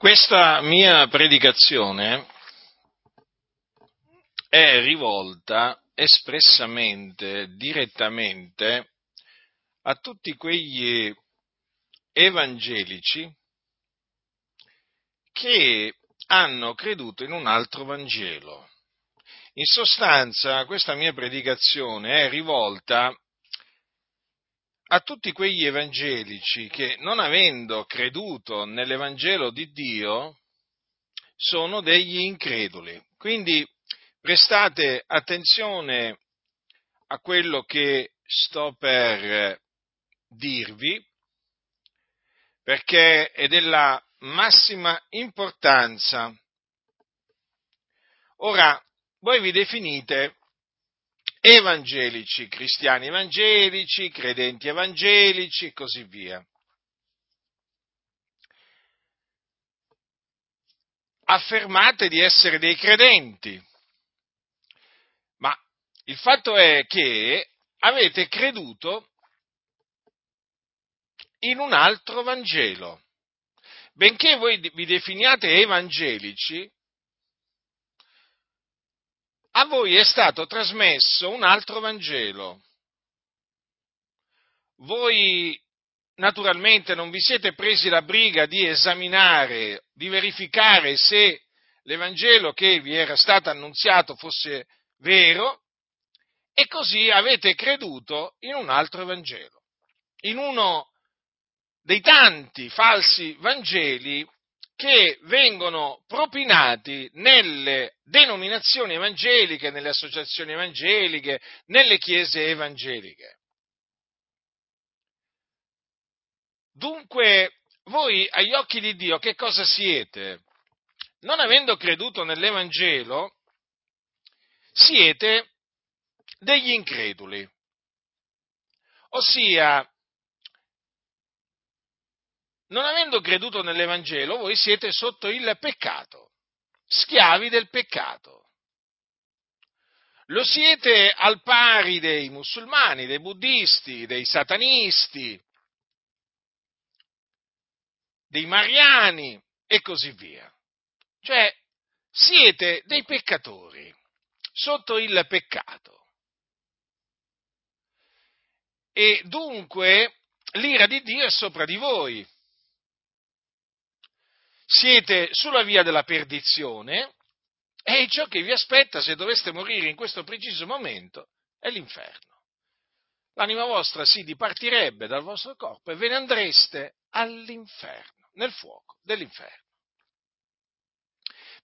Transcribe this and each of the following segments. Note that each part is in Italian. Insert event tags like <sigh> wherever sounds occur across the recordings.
Questa mia predicazione è rivolta espressamente, direttamente a tutti quegli evangelici che hanno creduto in un altro Vangelo. In sostanza, questa mia predicazione è rivolta a tutti quegli evangelici che, non avendo creduto nell'Evangelo di Dio, sono degli increduli. Quindi prestate attenzione a quello che sto per dirvi, perché è della massima importanza. Ora, voi vi definite evangelici, cristiani evangelici, credenti evangelici e così via. Affermate di essere dei credenti, ma il fatto è che avete creduto in un altro Vangelo. Benché voi vi definiate evangelici, a voi è stato trasmesso un altro Vangelo. Voi naturalmente non vi siete presi la briga di esaminare, di verificare se l'Evangelo che vi era stato annunziato fosse vero e così avete creduto in un altro Vangelo, in uno dei tanti falsi Vangeli che vengono propinati nelle denominazioni evangeliche, nelle associazioni evangeliche, nelle chiese evangeliche. Dunque, voi agli occhi di Dio che cosa siete? Non avendo creduto nell'Evangelo, siete degli increduli. Ossia, non avendo creduto nell'Evangelo, voi siete sotto il peccato, schiavi del peccato. Lo siete al pari dei musulmani, dei buddisti, dei satanisti, dei mariani e così via. Cioè, siete dei peccatori, sotto il peccato. E dunque l'ira di Dio è sopra di voi siete sulla via della perdizione e ciò che vi aspetta se doveste morire in questo preciso momento è l'inferno. L'anima vostra si dipartirebbe dal vostro corpo e ve ne andreste all'inferno, nel fuoco dell'inferno.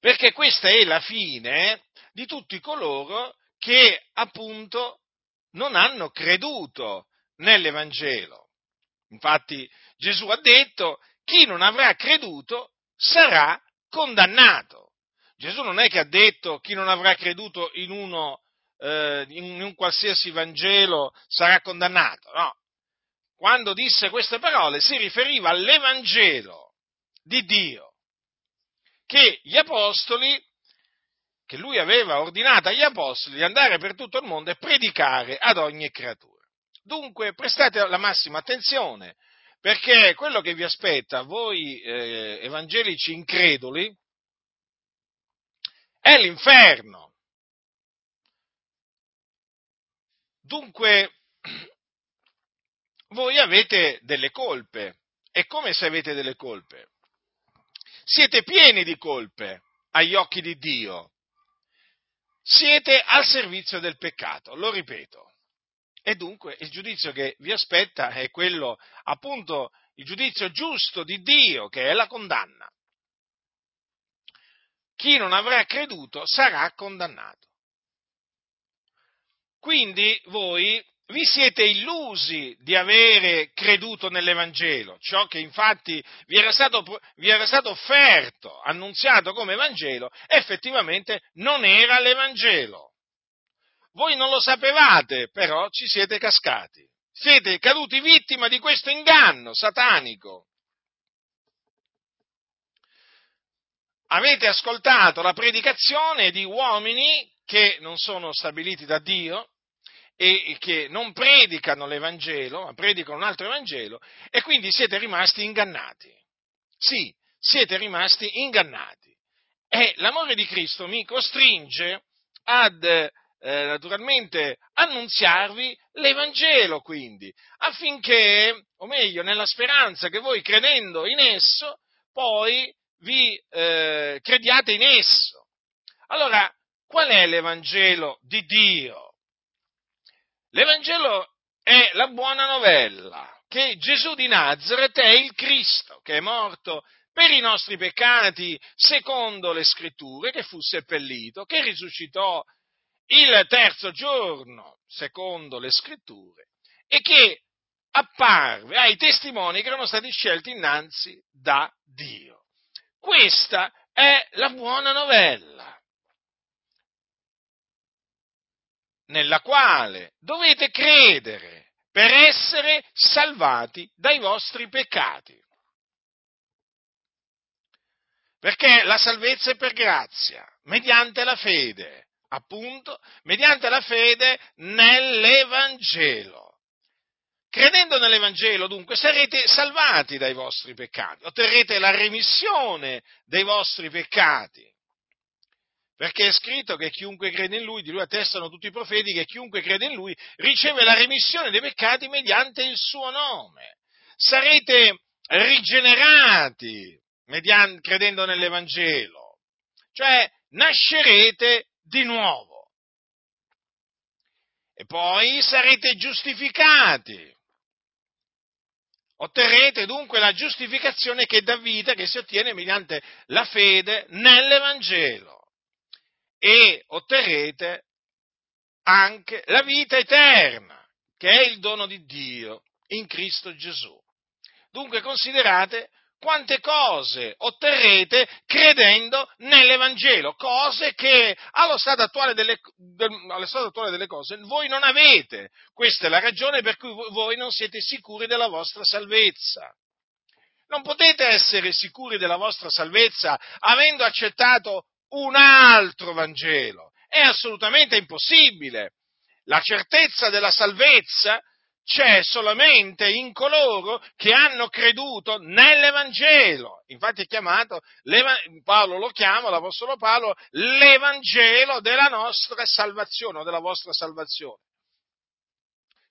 Perché questa è la fine di tutti coloro che appunto non hanno creduto nell'Evangelo. Infatti Gesù ha detto chi non avrà creduto sarà condannato. Gesù non è che ha detto chi non avrà creduto in uno, eh, in un qualsiasi Vangelo sarà condannato, no. Quando disse queste parole si riferiva all'Evangelo di Dio che gli apostoli, che lui aveva ordinato agli apostoli di andare per tutto il mondo e predicare ad ogni creatura. Dunque prestate la massima attenzione perché quello che vi aspetta, voi eh, evangelici increduli, è l'inferno. Dunque, voi avete delle colpe. E come se avete delle colpe? Siete pieni di colpe agli occhi di Dio. Siete al servizio del peccato, lo ripeto. E dunque il giudizio che vi aspetta è quello, appunto, il giudizio giusto di Dio, che è la condanna. Chi non avrà creduto sarà condannato. Quindi voi vi siete illusi di avere creduto nell'Evangelo, ciò che infatti vi era, stato, vi era stato offerto, annunziato come Vangelo, effettivamente non era l'Evangelo. Voi non lo sapevate, però ci siete cascati. Siete caduti vittima di questo inganno satanico. Avete ascoltato la predicazione di uomini che non sono stabiliti da Dio e che non predicano l'Evangelo, ma predicano un altro Evangelo, e quindi siete rimasti ingannati. Sì, siete rimasti ingannati. E l'amore di Cristo mi costringe ad eh, naturalmente annunziarvi l'Evangelo quindi, affinché, o meglio, nella speranza che voi credendo in esso, poi vi eh, crediate in esso. Allora, qual è l'Evangelo di Dio? L'Evangelo è la buona novella che Gesù di Nazareth è il Cristo, che è morto per i nostri peccati secondo le scritture, che fu seppellito, che risuscitò il terzo giorno secondo le scritture e che apparve ai testimoni che erano stati scelti innanzi da Dio. Questa è la buona novella, nella quale dovete credere per essere salvati dai vostri peccati. Perché la salvezza è per grazia, mediante la fede, appunto, mediante la fede nell'Evangelo. Credendo nell'Evangelo, dunque, sarete salvati dai vostri peccati, otterrete la remissione dei vostri peccati. Perché è scritto che chiunque crede in lui, di lui attestano tutti i profeti, che chiunque crede in lui riceve la remissione dei peccati mediante il suo nome. Sarete rigenerati mediante, credendo nell'Evangelo, cioè nascerete di nuovo. E poi sarete giustificati. Otterrete dunque la giustificazione che dà vita, che si ottiene mediante la fede nell'Evangelo e otterrete anche la vita eterna, che è il dono di Dio in Cristo Gesù. Dunque considerate quante cose otterrete credendo nell'Evangelo, cose che allo stato, attuale delle, allo stato attuale delle cose voi non avete. Questa è la ragione per cui voi non siete sicuri della vostra salvezza. Non potete essere sicuri della vostra salvezza avendo accettato un altro Vangelo. È assolutamente impossibile. La certezza della salvezza c'è solamente in coloro che hanno creduto nell'Evangelo. Infatti è chiamato, Paolo lo chiama, l'Apostolo Paolo, l'Evangelo della nostra salvazione o della vostra salvazione.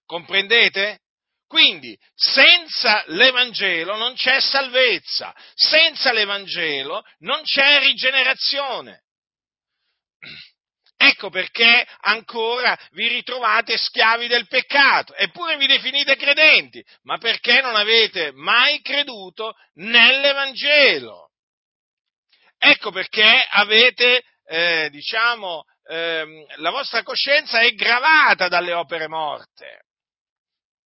Comprendete? Quindi, senza l'Evangelo non c'è salvezza, senza l'Evangelo non c'è rigenerazione. Ecco perché ancora vi ritrovate schiavi del peccato, eppure vi definite credenti, ma perché non avete mai creduto nell'Evangelo. Ecco perché avete, eh, diciamo, eh, la vostra coscienza è gravata dalle opere morte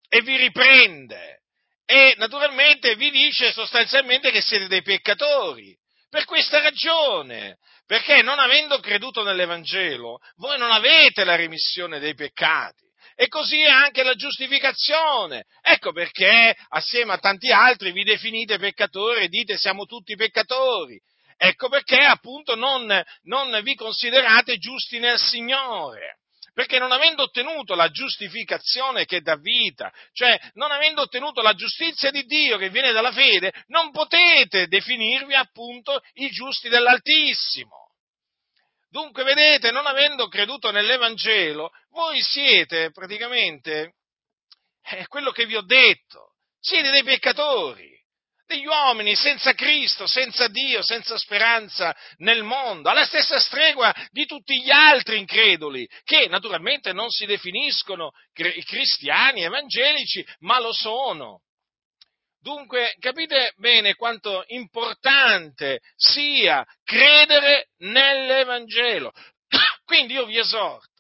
e vi riprende e naturalmente vi dice sostanzialmente che siete dei peccatori. Per questa ragione, perché non avendo creduto nell'Evangelo, voi non avete la remissione dei peccati. E così è anche la giustificazione. Ecco perché, assieme a tanti altri, vi definite peccatori e dite siamo tutti peccatori. Ecco perché, appunto, non, non vi considerate giusti nel Signore perché non avendo ottenuto la giustificazione che dà vita, cioè non avendo ottenuto la giustizia di Dio che viene dalla fede, non potete definirvi appunto i giusti dell'Altissimo. Dunque, vedete, non avendo creduto nell'Evangelo, voi siete praticamente è quello che vi ho detto, siete dei peccatori degli uomini senza Cristo, senza Dio, senza speranza nel mondo, alla stessa stregua di tutti gli altri increduli, che naturalmente non si definiscono cristiani evangelici, ma lo sono. Dunque capite bene quanto importante sia credere nell'Evangelo. <coughs> Quindi io vi esorto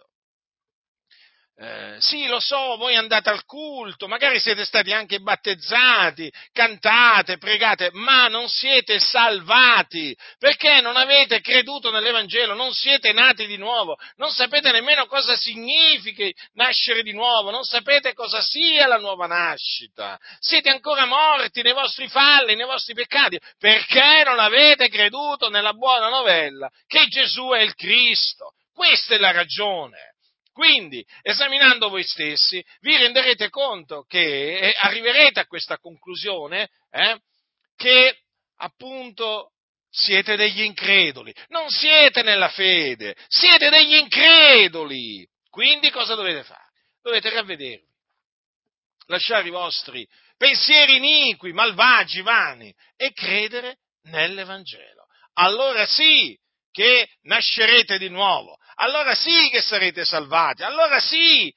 eh, sì, lo so, voi andate al culto, magari siete stati anche battezzati, cantate, pregate, ma non siete salvati, perché non avete creduto nell'Evangelo, non siete nati di nuovo, non sapete nemmeno cosa significhi nascere di nuovo, non sapete cosa sia la nuova nascita, siete ancora morti nei vostri falli, nei vostri peccati, perché non avete creduto nella buona novella che Gesù è il Cristo. Questa è la ragione. Quindi, esaminando voi stessi, vi renderete conto che arriverete a questa conclusione, eh, che appunto siete degli increduli, non siete nella fede, siete degli increduli. Quindi cosa dovete fare? Dovete ravvedervi, lasciare i vostri pensieri iniqui, malvagi, vani e credere nell'Evangelo. Allora sì che nascerete di nuovo, allora sì che sarete salvati, allora sì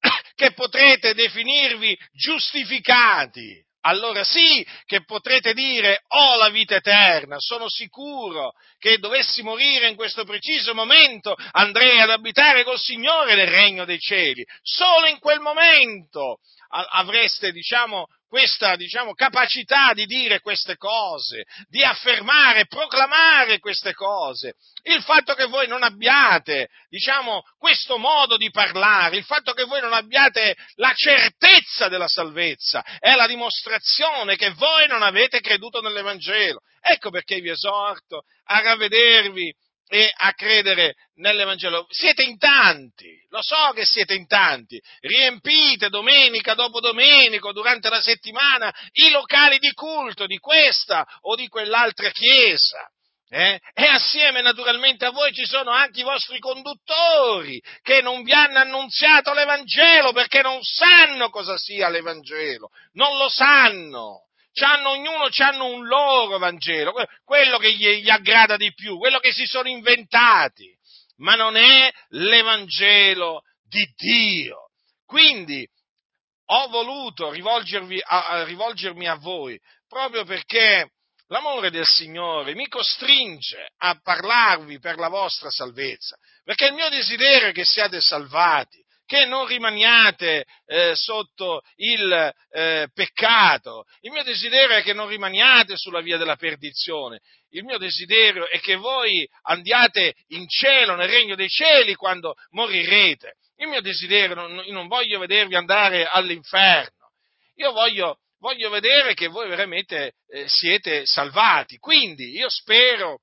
<clears throat> che potrete definirvi giustificati allora sì che potrete dire ho la vita eterna, sono sicuro che dovessi morire in questo preciso momento andrei ad abitare col Signore nel regno dei cieli. Solo in quel momento avreste, diciamo, questa diciamo, capacità di dire queste cose, di affermare, proclamare queste cose. Il fatto che voi non abbiate, diciamo, questo modo di parlare, il fatto che voi non abbiate la certezza della salvezza, è la dimostrazione che voi non avete creduto nell'Evangelo. Ecco perché vi esorto a ravvedervi e a credere nell'Evangelo. Siete in tanti, lo so che siete in tanti, riempite domenica dopo domenica, durante la settimana, i locali di culto di questa o di quell'altra chiesa. Eh? E assieme naturalmente a voi ci sono anche i vostri conduttori che non vi hanno annunziato l'Evangelo perché non sanno cosa sia l'Evangelo, non lo sanno c'hanno, ognuno hanno un loro Vangelo, quello che gli, gli aggrada di più, quello che si sono inventati, ma non è l'Evangelo di Dio. Quindi ho voluto rivolgervi a, a, rivolgermi a voi proprio perché l'amore del Signore mi costringe a parlarvi per la vostra salvezza, perché il mio desiderio è che siate salvati, che non rimaniate eh, sotto il eh, peccato. Il mio desiderio è che non rimaniate sulla via della perdizione. Il mio desiderio è che voi andiate in cielo, nel regno dei cieli, quando morirete. Il mio desiderio, non, non voglio vedervi andare all'inferno. Io voglio, voglio vedere che voi veramente eh, siete salvati. Quindi io spero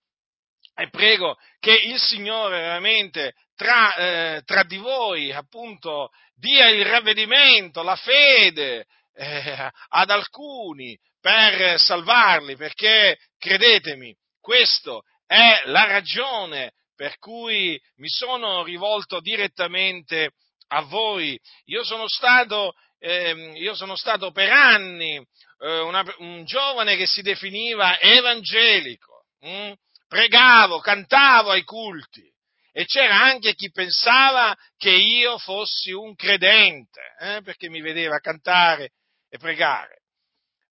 e prego che il Signore veramente tra, eh, tra di voi appunto dia il ravvedimento, la fede eh, ad alcuni per salvarli, perché credetemi, questa è la ragione per cui mi sono rivolto direttamente a voi. Io sono stato, eh, io sono stato per anni eh, una, un giovane che si definiva evangelico, hm? pregavo, cantavo ai culti, e c'era anche chi pensava che io fossi un credente, eh, perché mi vedeva cantare e pregare.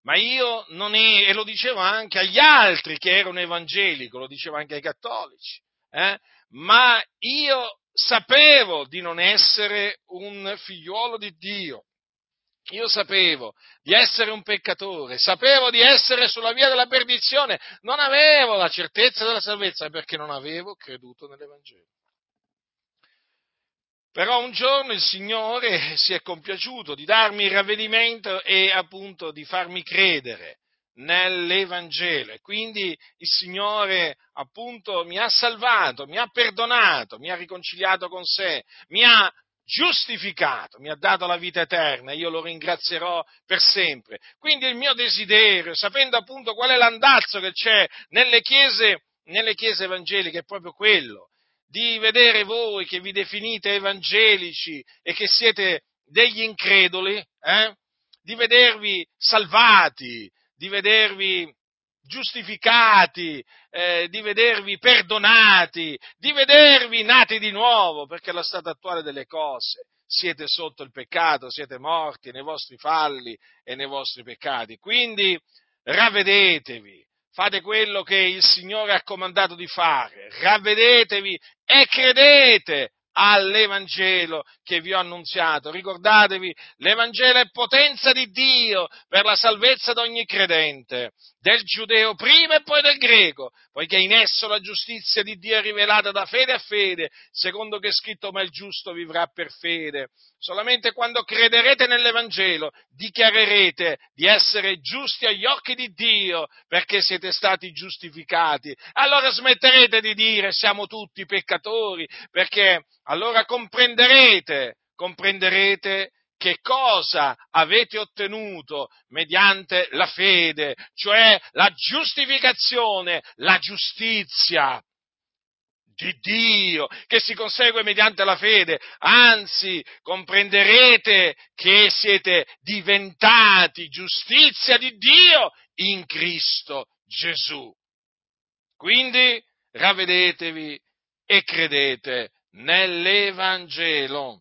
Ma io non è, e lo dicevo anche agli altri che erano evangelico, lo dicevo anche ai cattolici, eh, ma io sapevo di non essere un figliuolo di Dio. Io sapevo di essere un peccatore, sapevo di essere sulla via della perdizione, non avevo la certezza della salvezza perché non avevo creduto nell'Evangelo. Però un giorno il Signore si è compiaciuto di darmi il ravvedimento e appunto di farmi credere nell'Evangelo e quindi il Signore appunto mi ha salvato, mi ha perdonato, mi ha riconciliato con sé, mi ha giustificato, mi ha dato la vita eterna, io lo ringrazierò per sempre. Quindi il mio desiderio, sapendo appunto qual è l'andazzo che c'è nelle chiese, nelle chiese evangeliche, è proprio quello, di vedere voi che vi definite evangelici e che siete degli increduli, eh? di vedervi salvati, di vedervi giustificati, eh, di vedervi perdonati, di vedervi nati di nuovo, perché allo stato attuale delle cose siete sotto il peccato, siete morti nei vostri falli e nei vostri peccati. Quindi ravvedetevi, fate quello che il Signore ha comandato di fare, ravvedetevi e credete all'Evangelo che vi ho annunziato. Ricordatevi, l'Evangelo è potenza di Dio per la salvezza di ogni credente, del giudeo prima e poi del greco, poiché in esso la giustizia di Dio è rivelata da fede a fede, secondo che è scritto ma il giusto vivrà per fede. Solamente quando crederete nell'Evangelo dichiarerete di essere giusti agli occhi di Dio perché siete stati giustificati. Allora smetterete di dire siamo tutti peccatori perché allora comprenderete, comprenderete che cosa avete ottenuto mediante la fede, cioè la giustificazione, la giustizia di Dio che si consegue mediante la fede, anzi comprenderete che siete diventati giustizia di Dio in Cristo Gesù. Quindi ravvedetevi e credete nell'Evangelo.